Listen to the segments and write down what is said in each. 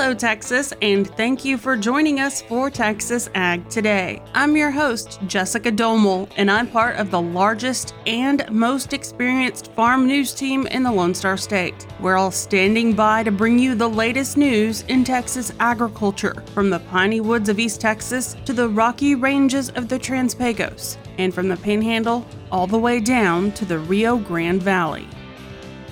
Hello, Texas, and thank you for joining us for Texas Ag Today. I'm your host, Jessica Domel, and I'm part of the largest and most experienced farm news team in the Lone Star State. We're all standing by to bring you the latest news in Texas agriculture, from the piney woods of East Texas to the rocky ranges of the Trans Pecos, and from the Panhandle all the way down to the Rio Grande Valley.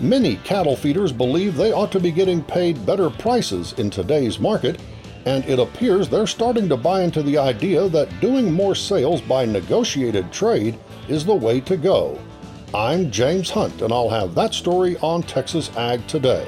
Many cattle feeders believe they ought to be getting paid better prices in today's market, and it appears they're starting to buy into the idea that doing more sales by negotiated trade is the way to go. I'm James Hunt, and I'll have that story on Texas Ag Today.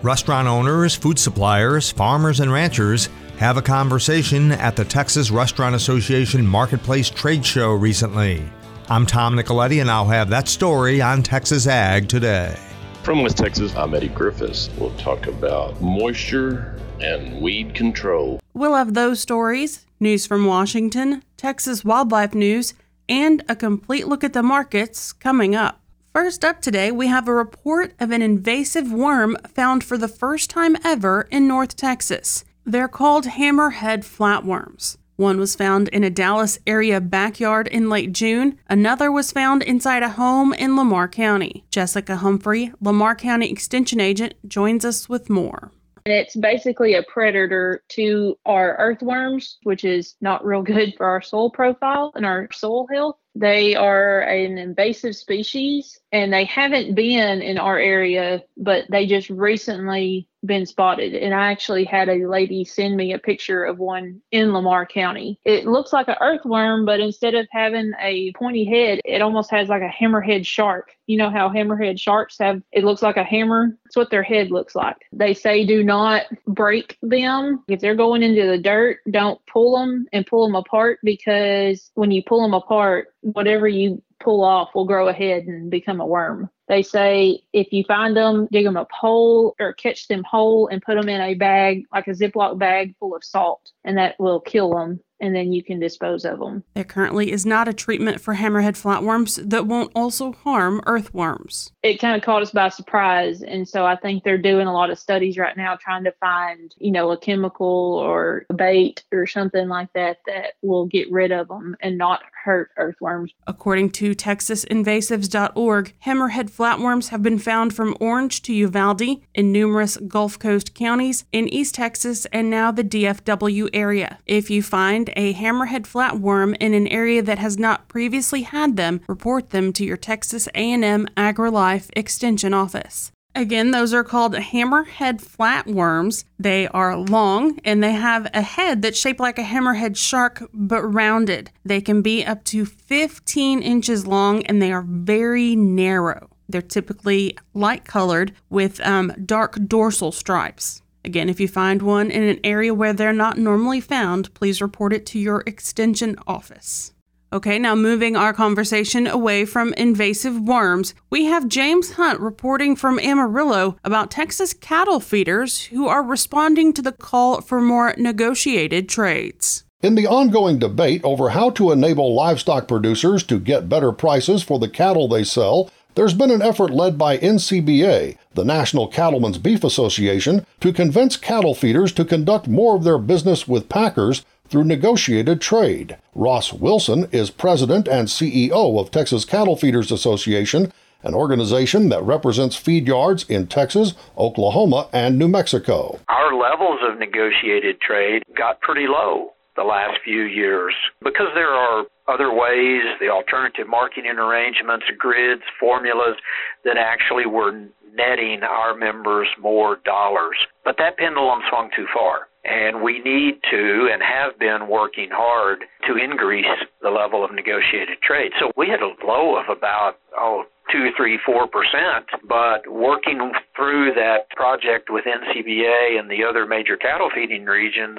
Restaurant owners, food suppliers, farmers, and ranchers have a conversation at the Texas Restaurant Association Marketplace Trade Show recently. I'm Tom Nicoletti, and I'll have that story on Texas Ag Today. From West Texas, I'm Eddie Griffiths. We'll talk about moisture and weed control. We'll have those stories, news from Washington, Texas wildlife news, and a complete look at the markets coming up. First up today, we have a report of an invasive worm found for the first time ever in North Texas. They're called hammerhead flatworms. One was found in a Dallas area backyard in late June. Another was found inside a home in Lamar County. Jessica Humphrey, Lamar County Extension Agent, joins us with more. It's basically a predator to our earthworms, which is not real good for our soil profile and our soil health. They are an invasive species and they haven't been in our area, but they just recently been spotted. And I actually had a lady send me a picture of one in Lamar County. It looks like an earthworm, but instead of having a pointy head, it almost has like a hammerhead shark. You know how hammerhead sharks have, it looks like a hammer. It's what their head looks like. They say do not break them. If they're going into the dirt, don't pull them and pull them apart because when you pull them apart, whatever you pull off will grow ahead and become a worm. They say if you find them, dig them up whole or catch them whole and put them in a bag, like a Ziploc bag full of salt, and that will kill them and then you can dispose of them. There currently is not a treatment for hammerhead flatworms that won't also harm earthworms. It kind of caught us by surprise. And so I think they're doing a lot of studies right now trying to find, you know, a chemical or a bait or something like that that will get rid of them and not hurt earthworms. According to TexasInvasives.org, hammerhead flatworms have been found from Orange to Uvalde in numerous Gulf Coast counties in East Texas and now the DFW area. If you find a hammerhead flatworm in an area that has not previously had them, report them to your Texas A&M AgriLife Extension office. Again, those are called hammerhead flatworms. They are long and they have a head that's shaped like a hammerhead shark but rounded. They can be up to 15 inches long and they are very narrow. They're typically light colored with um, dark dorsal stripes. Again, if you find one in an area where they're not normally found, please report it to your extension office. Okay, now moving our conversation away from invasive worms, we have James Hunt reporting from Amarillo about Texas cattle feeders who are responding to the call for more negotiated trades. In the ongoing debate over how to enable livestock producers to get better prices for the cattle they sell, there's been an effort led by NCBA, the National Cattlemen's Beef Association, to convince cattle feeders to conduct more of their business with packers through negotiated trade. Ross Wilson is president and CEO of Texas Cattle Feeders Association, an organization that represents feed yards in Texas, Oklahoma, and New Mexico. Our levels of negotiated trade got pretty low the last few years because there are other ways, the alternative marketing arrangements, grids, formulas that actually were netting our members more dollars. But that pendulum swung too far. And we need to and have been working hard to increase the level of negotiated trade. So we had a low of about, oh, two, three, four percent. But working through that project with NCBA and the other major cattle feeding regions,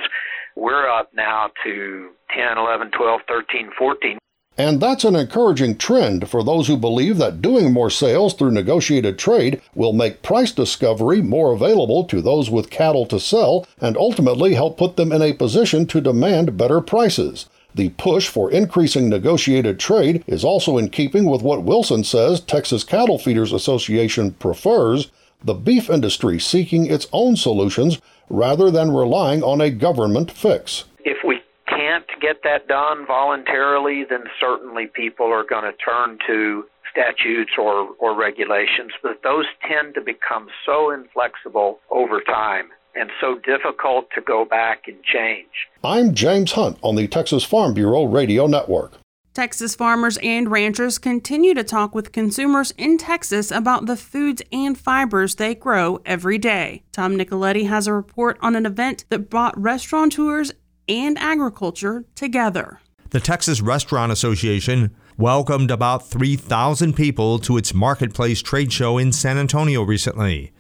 we're up now to 10, 11, 12, 13, 14. And that's an encouraging trend for those who believe that doing more sales through negotiated trade will make price discovery more available to those with cattle to sell and ultimately help put them in a position to demand better prices. The push for increasing negotiated trade is also in keeping with what Wilson says Texas Cattle Feeders Association prefers the beef industry seeking its own solutions rather than relying on a government fix. If we can't get that done voluntarily, then certainly people are going to turn to statutes or, or regulations, but those tend to become so inflexible over time and so difficult to go back and change. I'm James Hunt on the Texas Farm Bureau Radio Network. Texas farmers and ranchers continue to talk with consumers in Texas about the foods and fibers they grow every day. Tom Nicoletti has a report on an event that brought restaurateurs and agriculture together. The Texas Restaurant Association welcomed about 3,000 people to its Marketplace trade show in San Antonio recently.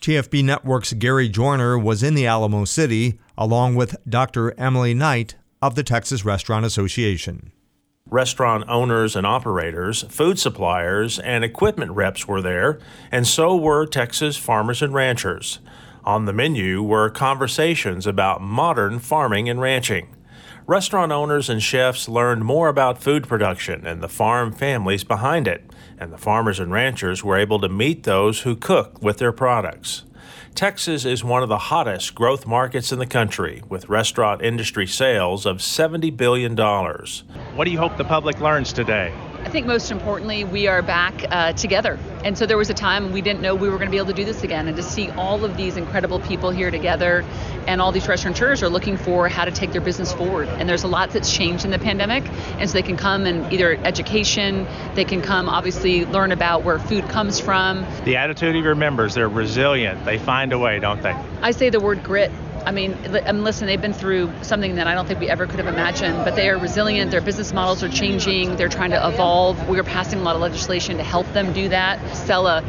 TFB Network's Gary Joiner was in the Alamo City along with Dr. Emily Knight of the Texas Restaurant Association. Restaurant owners and operators, food suppliers, and equipment reps were there, and so were Texas farmers and ranchers. On the menu were conversations about modern farming and ranching. Restaurant owners and chefs learned more about food production and the farm families behind it, and the farmers and ranchers were able to meet those who cook with their products. Texas is one of the hottest growth markets in the country, with restaurant industry sales of $70 billion. What do you hope the public learns today? I think most importantly, we are back uh, together. And so there was a time we didn't know we were going to be able to do this again. And to see all of these incredible people here together and all these restaurateurs are looking for how to take their business forward. And there's a lot that's changed in the pandemic. And so they can come and either education, they can come obviously learn about where food comes from. The attitude of your members, they're resilient. They find a way, don't they? I say the word grit I mean, mean, um, listen, they've been through something that I don't think we ever could have imagined, but they are resilient. Their business models are changing. They're trying to evolve. We are passing a lot of legislation to help them do that. Sell a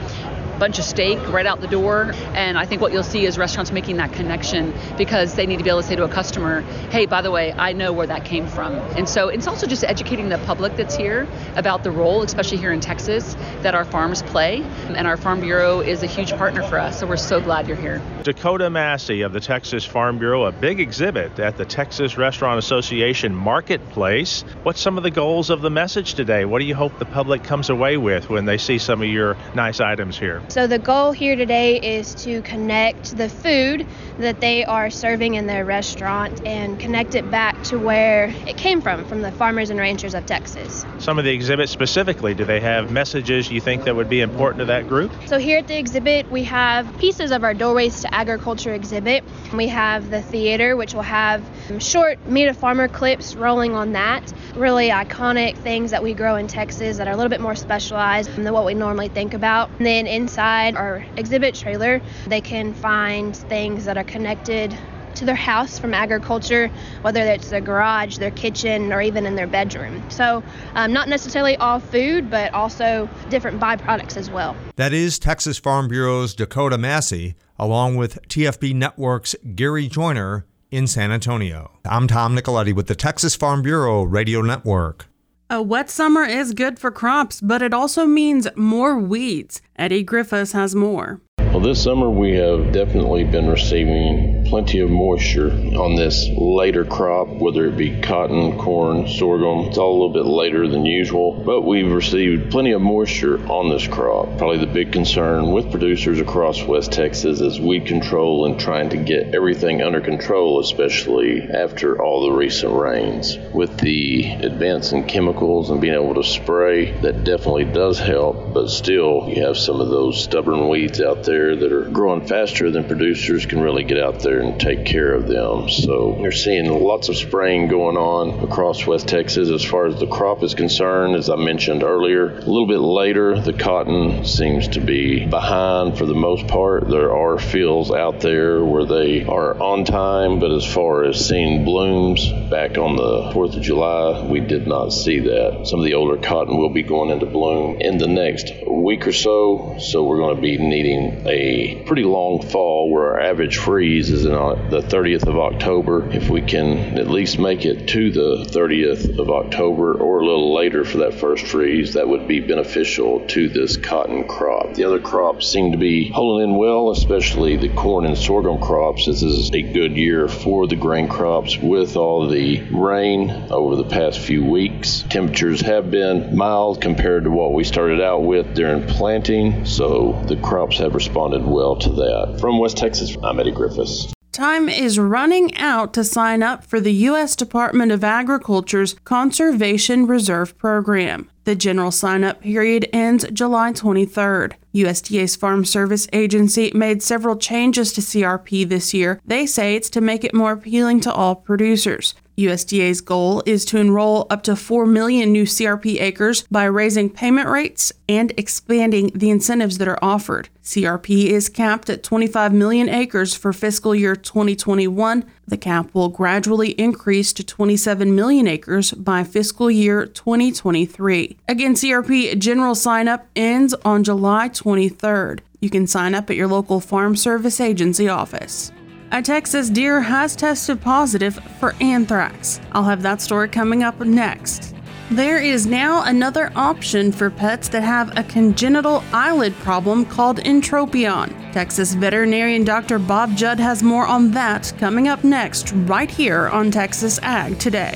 bunch of steak right out the door. And I think what you'll see is restaurants making that connection because they need to be able to say to a customer, hey, by the way, I know where that came from. And so it's also just educating the public that's here about the role, especially here in Texas, that our farms play. And our Farm Bureau is a huge partner for us. So we're so glad you're here. Dakota Massey of the Texas Farm Bureau, a big exhibit at the Texas Restaurant Association Marketplace. What's some of the goals of the message today? What do you hope the public comes away with when they see some of your nice items here? So the goal here today is to connect the food that they are serving in their restaurant and connect it back to where it came from, from the farmers and ranchers of Texas. Some of the exhibits specifically, do they have messages you think that would be important to that group? So here at the exhibit, we have pieces of our Doorways to Agriculture exhibit. We have the theater, which will have short Meet a Farmer clips rolling on that. Really iconic things that we grow in Texas that are a little bit more specialized than what we normally think about. And then inside inside our exhibit trailer, they can find things that are connected to their house from agriculture, whether it's their garage, their kitchen, or even in their bedroom. So, um, not necessarily all food, but also different byproducts as well. That is Texas Farm Bureau's Dakota Massey, along with TFB Network's Gary Joiner in San Antonio. I'm Tom Nicoletti with the Texas Farm Bureau Radio Network. A wet summer is good for crops, but it also means more weeds. Eddie Griffiths has more. Well, this summer we have definitely been receiving plenty of moisture on this later crop, whether it be cotton, corn, sorghum. It's all a little bit later than usual, but we've received plenty of moisture on this crop. Probably the big concern with producers across West Texas is weed control and trying to get everything under control, especially after all the recent rains. With the advance in chemicals and being able to spray, that definitely does help, but still, you have some of those stubborn weeds out there that are growing faster than producers can really get out there and take care of them. So you're seeing lots of spraying going on across West Texas as far as the crop is concerned. As I mentioned earlier, a little bit later, the cotton seems to be behind for the most part. There are fields out there where they are on time, but as far as seeing blooms back on the 4th of July, we did not see that. Some of the older cotton will be going into bloom in the next week or so. So we're going to be needing a pretty long fall where our average freeze is in uh, the 30th of October. If we can at least make it to the 30th of October or a little later for that first freeze, that would be beneficial to this cotton crop. The other crops seem to be holding in well, especially the corn and sorghum crops. This is a good year for the grain crops with all the rain over the past few weeks. Temperatures have been mild compared to what we started out with during planting, so the crops have responded well to that. From West Texas, I'm Eddie Griffiths. Time is running out to sign up for the U.S. Department of Agriculture's Conservation Reserve Program. The general sign up period ends July 23rd. USDA's Farm Service Agency made several changes to CRP this year. They say it's to make it more appealing to all producers. USDA's goal is to enroll up to 4 million new CRP acres by raising payment rates and expanding the incentives that are offered. CRP is capped at 25 million acres for fiscal year 2021. The cap will gradually increase to 27 million acres by fiscal year 2023. Again, CRP general sign up ends on July 23rd. You can sign up at your local Farm Service Agency office. A Texas deer has tested positive for anthrax. I'll have that story coming up next. There is now another option for pets that have a congenital eyelid problem called entropion. Texas veterinarian Dr. Bob Judd has more on that coming up next, right here on Texas Ag Today.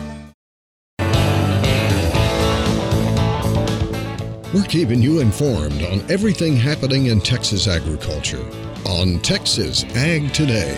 We're keeping you informed on everything happening in Texas agriculture on Texas Ag Today.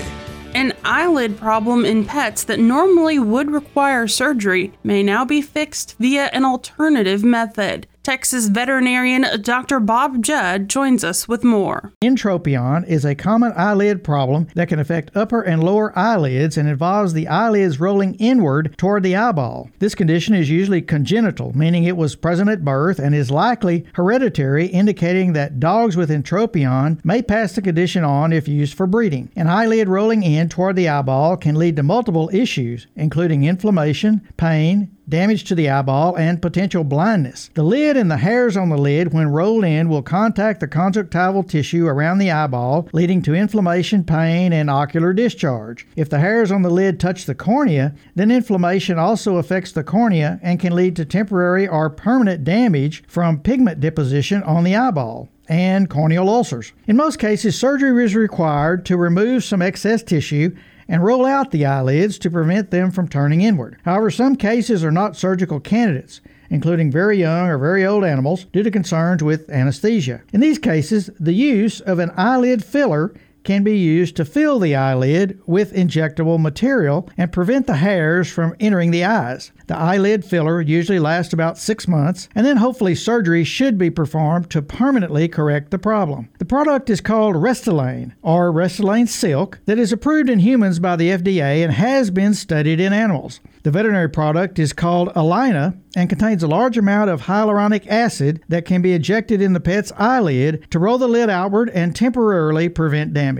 An eyelid problem in pets that normally would require surgery may now be fixed via an alternative method. Texas veterinarian Dr. Bob Judd joins us with more. Entropion is a common eyelid problem that can affect upper and lower eyelids and involves the eyelids rolling inward toward the eyeball. This condition is usually congenital, meaning it was present at birth and is likely hereditary, indicating that dogs with entropion may pass the condition on if used for breeding. An eyelid rolling in toward the eyeball can lead to multiple issues, including inflammation, pain, damage to the eyeball, and potential blindness. The lid and the hairs on the lid, when rolled in, will contact the conjunctival tissue around the eyeball, leading to inflammation, pain, and ocular discharge. If the hairs on the lid touch the cornea, then inflammation also affects the cornea and can lead to temporary or permanent damage from pigment deposition on the eyeball and corneal ulcers. In most cases, surgery is required to remove some excess tissue and roll out the eyelids to prevent them from turning inward. However, some cases are not surgical candidates, including very young or very old animals, due to concerns with anesthesia. In these cases, the use of an eyelid filler can be used to fill the eyelid with injectable material and prevent the hairs from entering the eyes. The eyelid filler usually lasts about six months, and then hopefully surgery should be performed to permanently correct the problem. The product is called Restylane, or Restylane Silk, that is approved in humans by the FDA and has been studied in animals. The veterinary product is called Alina and contains a large amount of hyaluronic acid that can be injected in the pet's eyelid to roll the lid outward and temporarily prevent damage.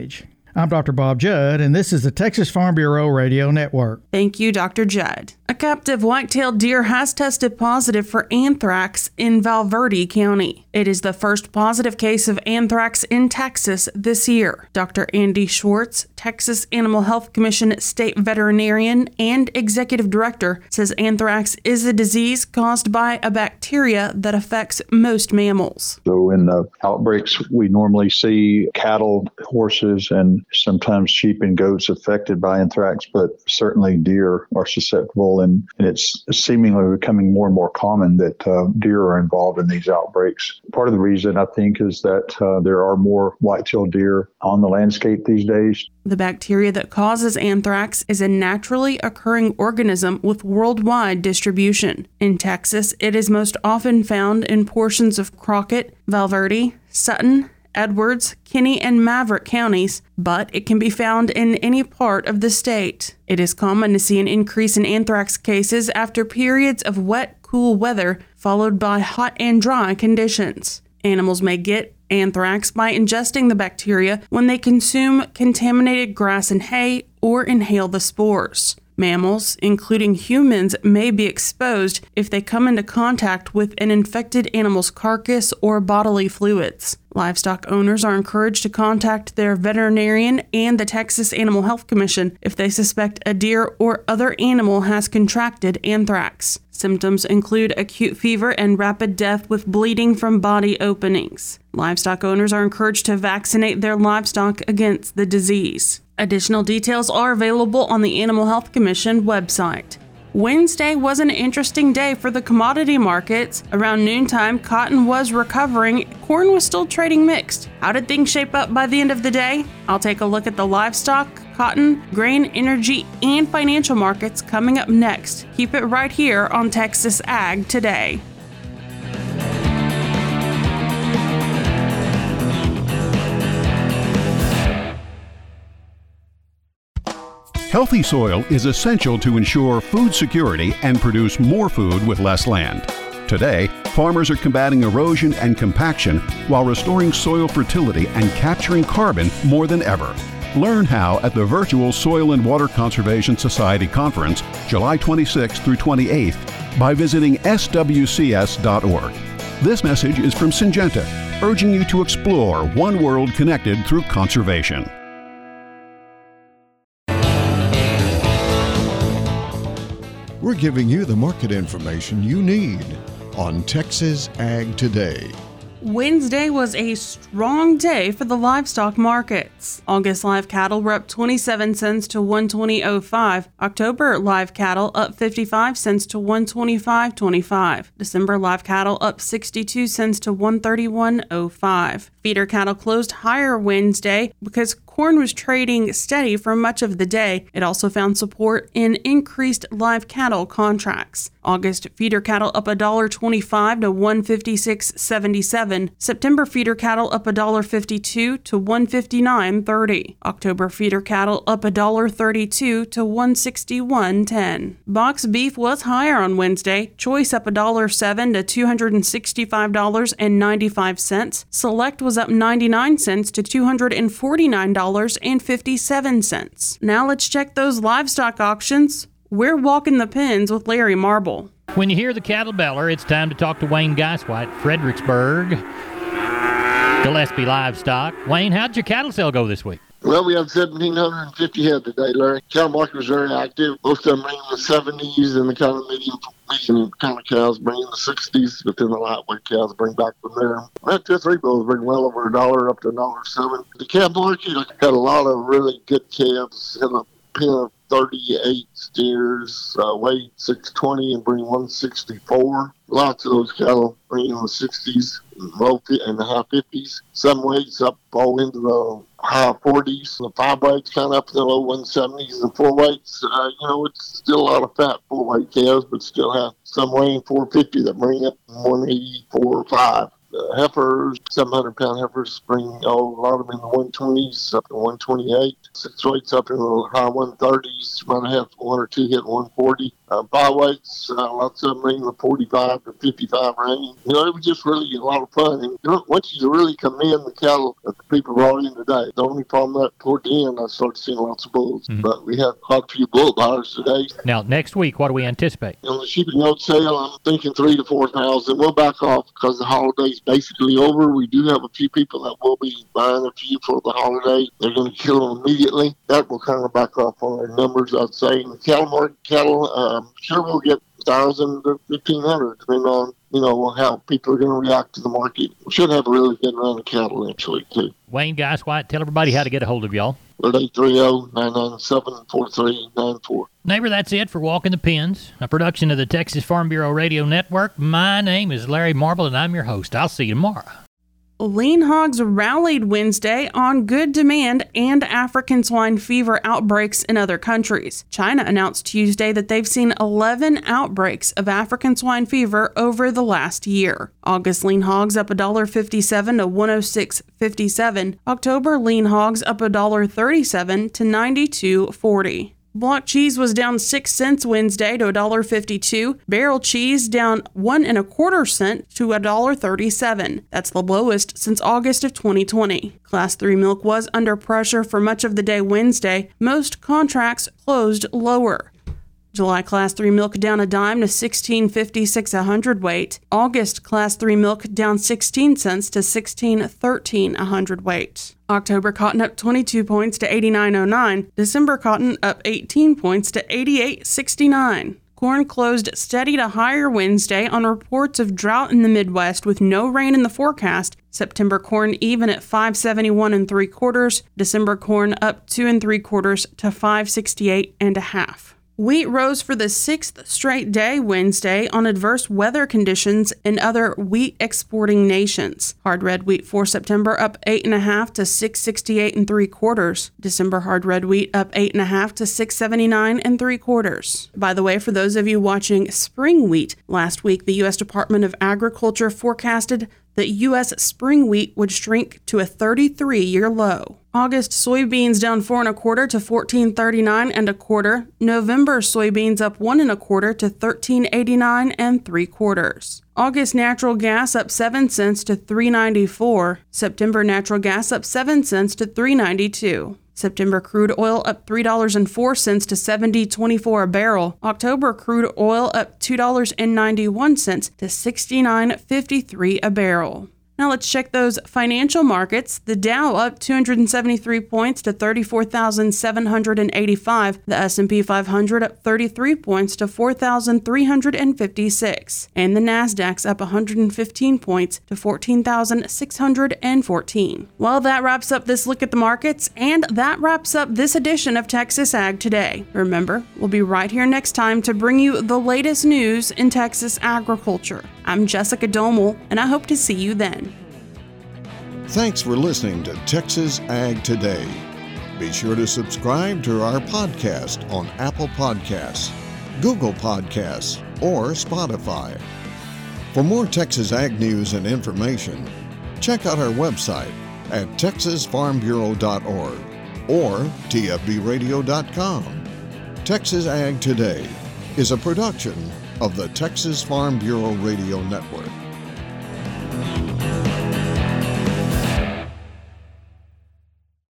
I'm Dr. Bob Judd, and this is the Texas Farm Bureau Radio Network. Thank you, Dr. Judd. A captive white-tailed deer has tested positive for anthrax in Val Verde County. It is the first positive case of anthrax in Texas this year. Dr. Andy Schwartz, Texas Animal Health Commission state veterinarian and executive director, says anthrax is a disease caused by a bacteria that affects most mammals. So in the outbreaks, we normally see cattle, horses, and sometimes sheep and goats affected by anthrax, but certainly deer are susceptible and, and it's seemingly becoming more and more common that uh, deer are involved in these outbreaks. Part of the reason I think is that uh, there are more white-tailed deer on the landscape these days. The bacteria that causes anthrax is a naturally occurring organism with worldwide distribution. In Texas, it is most often found in portions of Crockett, Val Verde, Sutton, Edwards, Kinney, and Maverick counties, but it can be found in any part of the state. It is common to see an increase in anthrax cases after periods of wet, cool weather followed by hot and dry conditions. Animals may get anthrax by ingesting the bacteria when they consume contaminated grass and hay or inhale the spores. Mammals, including humans, may be exposed if they come into contact with an infected animal's carcass or bodily fluids. Livestock owners are encouraged to contact their veterinarian and the Texas Animal Health Commission if they suspect a deer or other animal has contracted anthrax. Symptoms include acute fever and rapid death with bleeding from body openings. Livestock owners are encouraged to vaccinate their livestock against the disease. Additional details are available on the Animal Health Commission website. Wednesday was an interesting day for the commodity markets. Around noontime, cotton was recovering, corn was still trading mixed. How did things shape up by the end of the day? I'll take a look at the livestock, cotton, grain, energy, and financial markets coming up next. Keep it right here on Texas Ag Today. Healthy soil is essential to ensure food security and produce more food with less land. Today, farmers are combating erosion and compaction while restoring soil fertility and capturing carbon more than ever. Learn how at the virtual Soil and Water Conservation Society Conference, July 26th through 28th, by visiting swcs.org. This message is from Syngenta, urging you to explore one world connected through conservation. We're giving you the market information you need on Texas Ag Today. Wednesday was a strong day for the livestock markets. August live cattle were up 27 cents to 120.05. October live cattle up 55 cents to 125.25. December live cattle up 62 cents to 131.05. Feeder cattle closed higher Wednesday because corn was trading steady for much of the day. It also found support in increased live cattle contracts. August feeder cattle up $1.25 to 156.77. September feeder cattle up $1.52 to 159.30. October feeder cattle up $1.32 to 161.10. Box beef was higher on Wednesday. Choice up $1.07 to $265.95. Select was up 99 cents to $249.57. Now let's check those livestock auctions. We're walking the pens with Larry Marble. When you hear the cattle beller, it's time to talk to Wayne Geistweidt, Fredericksburg, Gillespie Livestock. Wayne, how'd your cattle sale go this week? Well, we have 1,750 head today, Larry. Cattle market was very active. Most of them bringing the 70s and the kind of medium, medium kind of cows bringing the 60s, but then the lightweight cows bring back from there. Had two or three bulls bring well over a dollar up to a dollar seven. The calf market got a lot of really good calves in a pen of 38 steers, uh, weigh 620 and bring 164. Lots of those cattle bring in the 60s, low and the high 50s. Some weights up all into the high 40s. The five weights kind of up in the low 170s. And four weights, uh, you know, it's still a lot of fat four weight calves, but still have some weighing 450 that bring up 184 or 5 uh, heifers, 700 pound heifers bring oh, a lot of them in the 120s up to 128. Six weights up in the high 130s. Might have one or two hit 140. Uh, byweights, uh, lots of them bring the 45 to 55 range. You know, it was just really a lot of fun. And you know, once you really commend the cattle that the people brought in today, the only problem that toward the end, I started seeing lots of bulls. Mm-hmm. But we had quite a few bull buyers today. Now, next week, what do we anticipate? On the sheep and goat sale, I'm thinking three to 4,000. We'll back off because the holiday's basically over. We do have a few people that will be buying a few for the holiday. They're going to kill them immediately. That will kind of back off on our numbers, I'd say. In the cattle market, cattle, uh, I'm sure we'll get thousand to fifteen hundred, depending on you know how people are going to react to the market. We should have a really good run of cattle next week too. Wayne Geistweidt, tell everybody how to get a hold of y'all. at 830-997-4394. Neighbor, that's it for Walking the Pens, a production of the Texas Farm Bureau Radio Network. My name is Larry Marble, and I'm your host. I'll see you tomorrow. Lean hogs rallied Wednesday on good demand and African swine fever outbreaks in other countries. China announced Tuesday that they've seen 11 outbreaks of African swine fever over the last year. August lean hogs up $1.57 to 106.57. October lean hogs up $1.37 to 92.40. Block cheese was down 6 cents Wednesday to $1.52. Barrel cheese down 1 and a quarter cent to $1.37. That's the lowest since August of 2020. Class 3 milk was under pressure for much of the day Wednesday. Most contracts closed lower. July Class 3 milk down a dime to 16.56 a hundredweight. August Class 3 milk down 16 cents to 16.13 a hundredweight. October cotton up 22 points to 89.09. December cotton up 18 points to 88.69. Corn closed steady to higher Wednesday on reports of drought in the Midwest with no rain in the forecast. September corn even at 571 and three quarters. December corn up two and three quarters to 568 and a half. Wheat rose for the sixth straight day Wednesday on adverse weather conditions in other wheat exporting nations. Hard red wheat for September up eight and a half to six sixty eight and three quarters. December hard red wheat up eight and a half to six seventy nine and three quarters. By the way, for those of you watching spring wheat, last week the U.S. Department of Agriculture forecasted that U.S. spring wheat would shrink to a 33 year low. August soybeans down four and a quarter to 14.39 and a quarter. November soybeans up one and a quarter to 13.89 and three quarters. August natural gas up 7 cents to 3.94. September natural gas up 7 cents to 3.92. September crude oil up $3.04 to 70.24 a barrel. October crude oil up $2.91 to 69.53 a barrel. Now let's check those financial markets. The Dow up 273 points to 34,785. The S&P 500 up 33 points to 4,356, and the Nasdaq's up 115 points to 14,614. Well, that wraps up this look at the markets and that wraps up this edition of Texas Ag Today. Remember, we'll be right here next time to bring you the latest news in Texas agriculture. I'm Jessica Domel, and I hope to see you then. Thanks for listening to Texas Ag Today. Be sure to subscribe to our podcast on Apple Podcasts, Google Podcasts, or Spotify. For more Texas Ag news and information, check out our website at texasfarmbureau.org or tfbradio.com. Texas Ag Today is a production of the Texas Farm Bureau Radio Network.